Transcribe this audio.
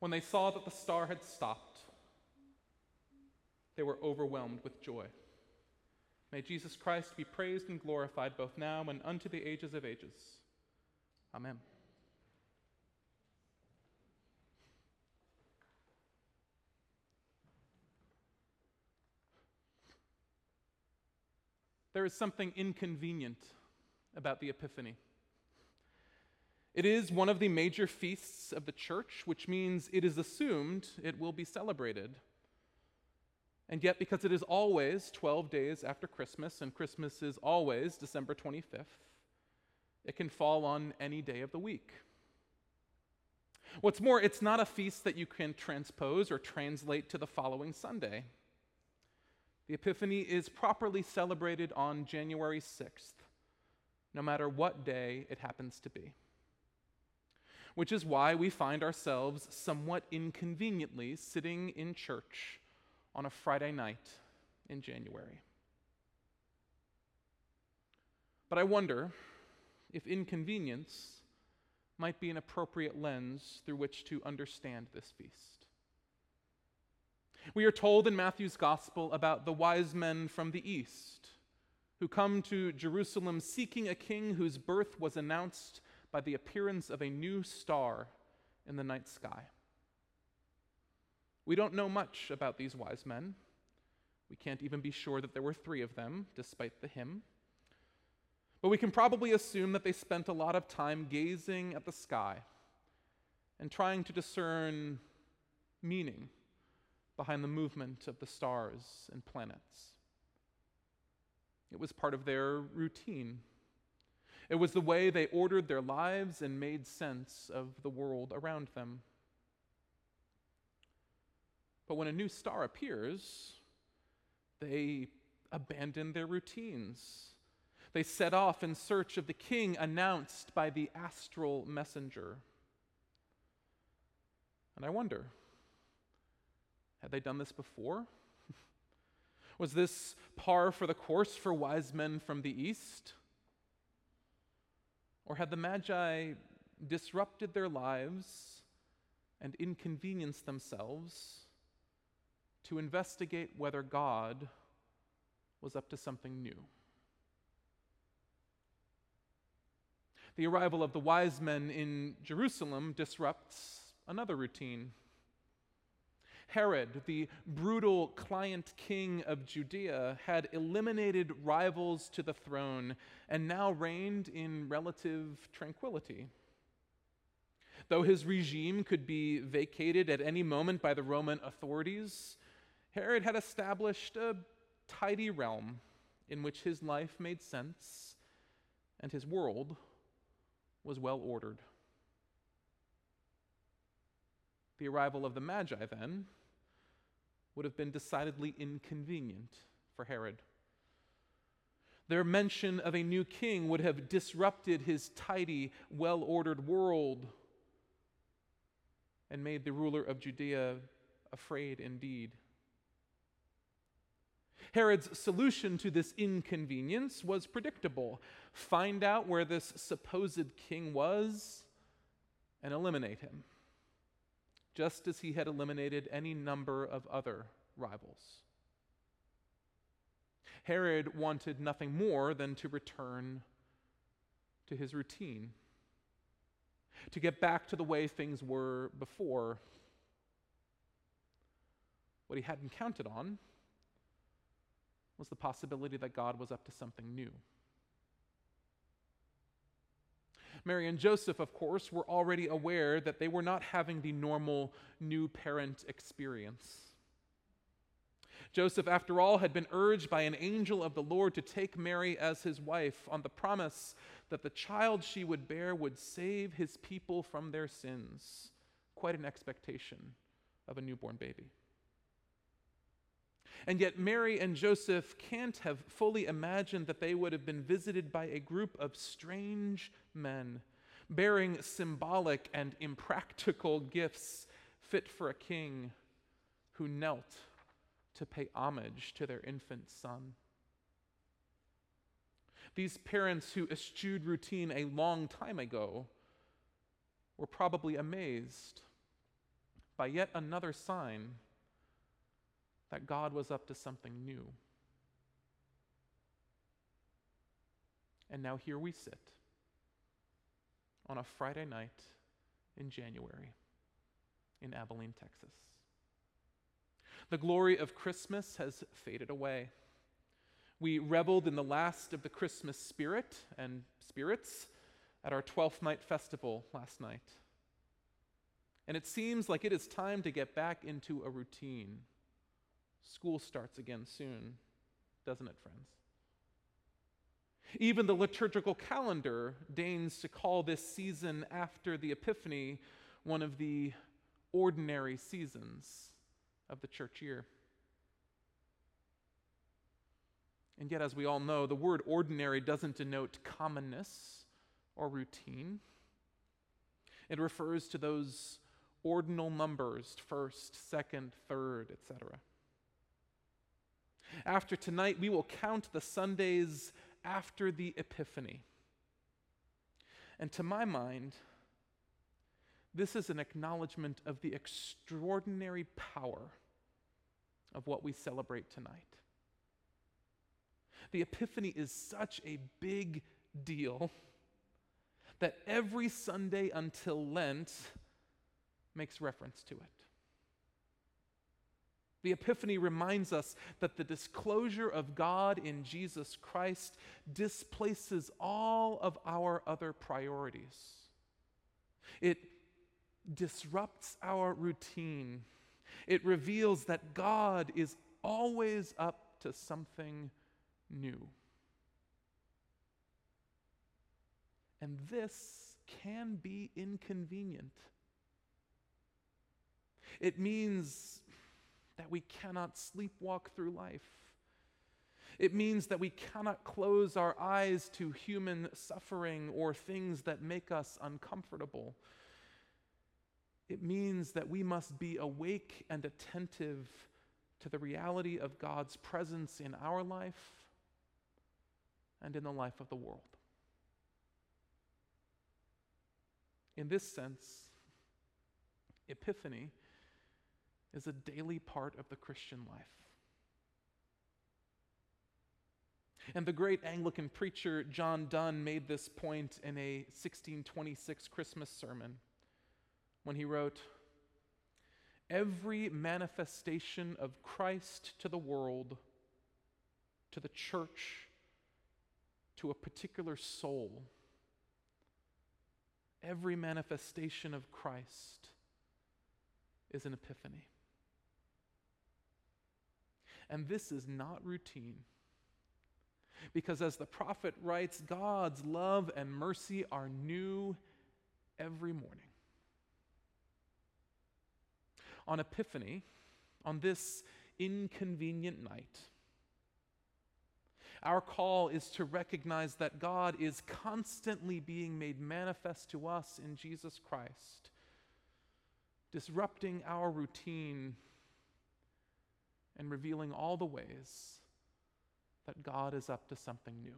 When they saw that the star had stopped, they were overwhelmed with joy. May Jesus Christ be praised and glorified both now and unto the ages of ages. Amen. There is something inconvenient about the Epiphany. It is one of the major feasts of the church, which means it is assumed it will be celebrated. And yet, because it is always 12 days after Christmas, and Christmas is always December 25th, it can fall on any day of the week. What's more, it's not a feast that you can transpose or translate to the following Sunday. The Epiphany is properly celebrated on January 6th, no matter what day it happens to be. Which is why we find ourselves somewhat inconveniently sitting in church on a Friday night in January. But I wonder if inconvenience might be an appropriate lens through which to understand this feast. We are told in Matthew's gospel about the wise men from the east who come to Jerusalem seeking a king whose birth was announced by the appearance of a new star in the night sky. We don't know much about these wise men. We can't even be sure that there were three of them, despite the hymn. But we can probably assume that they spent a lot of time gazing at the sky and trying to discern meaning behind the movement of the stars and planets. It was part of their routine. It was the way they ordered their lives and made sense of the world around them. But when a new star appears, they abandon their routines. They set off in search of the king announced by the astral messenger. And I wonder had they done this before? Was this par for the course for wise men from the east? Or had the Magi disrupted their lives and inconvenienced themselves to investigate whether God was up to something new. The arrival of the wise men in Jerusalem disrupts another routine. Herod, the brutal client king of Judea, had eliminated rivals to the throne and now reigned in relative tranquility. Though his regime could be vacated at any moment by the Roman authorities, Herod had established a tidy realm in which his life made sense and his world was well ordered. The arrival of the Magi, then, would have been decidedly inconvenient for Herod. Their mention of a new king would have disrupted his tidy, well ordered world and made the ruler of Judea afraid indeed. Herod's solution to this inconvenience was predictable find out where this supposed king was and eliminate him, just as he had eliminated any number of other rivals. Herod wanted nothing more than to return to his routine, to get back to the way things were before. What he hadn't counted on was the possibility that God was up to something new. Mary and Joseph, of course, were already aware that they were not having the normal new parent experience. Joseph, after all, had been urged by an angel of the Lord to take Mary as his wife on the promise that the child she would bear would save his people from their sins. Quite an expectation of a newborn baby. And yet, Mary and Joseph can't have fully imagined that they would have been visited by a group of strange men bearing symbolic and impractical gifts fit for a king who knelt to pay homage to their infant son. These parents who eschewed routine a long time ago were probably amazed by yet another sign that God was up to something new. And now here we sit on a Friday night in January in Abilene, Texas. The glory of Christmas has faded away. We reveled in the last of the Christmas spirit and spirits at our 12th night festival last night. And it seems like it is time to get back into a routine. School starts again soon, doesn't it, friends? Even the liturgical calendar deigns to call this season after the Epiphany one of the ordinary seasons of the church year. And yet, as we all know, the word ordinary doesn't denote commonness or routine. It refers to those ordinal numbers first, second, third, etc. After tonight, we will count the Sundays after the Epiphany. And to my mind, this is an acknowledgement of the extraordinary power of what we celebrate tonight. The Epiphany is such a big deal that every Sunday until Lent makes reference to it. The Epiphany reminds us that the disclosure of God in Jesus Christ displaces all of our other priorities. It disrupts our routine. It reveals that God is always up to something new. And this can be inconvenient. It means that we cannot sleepwalk through life. It means that we cannot close our eyes to human suffering or things that make us uncomfortable. It means that we must be awake and attentive to the reality of God's presence in our life and in the life of the world. In this sense, Epiphany is a daily part of the Christian life. And the great Anglican preacher John Donne made this point in a 1626 Christmas sermon when he wrote Every manifestation of Christ to the world, to the church, to a particular soul, every manifestation of Christ is an epiphany. And this is not routine. Because as the prophet writes, God's love and mercy are new every morning. On Epiphany, on this inconvenient night, our call is to recognize that God is constantly being made manifest to us in Jesus Christ, disrupting our routine and revealing all the ways that God is up to something new.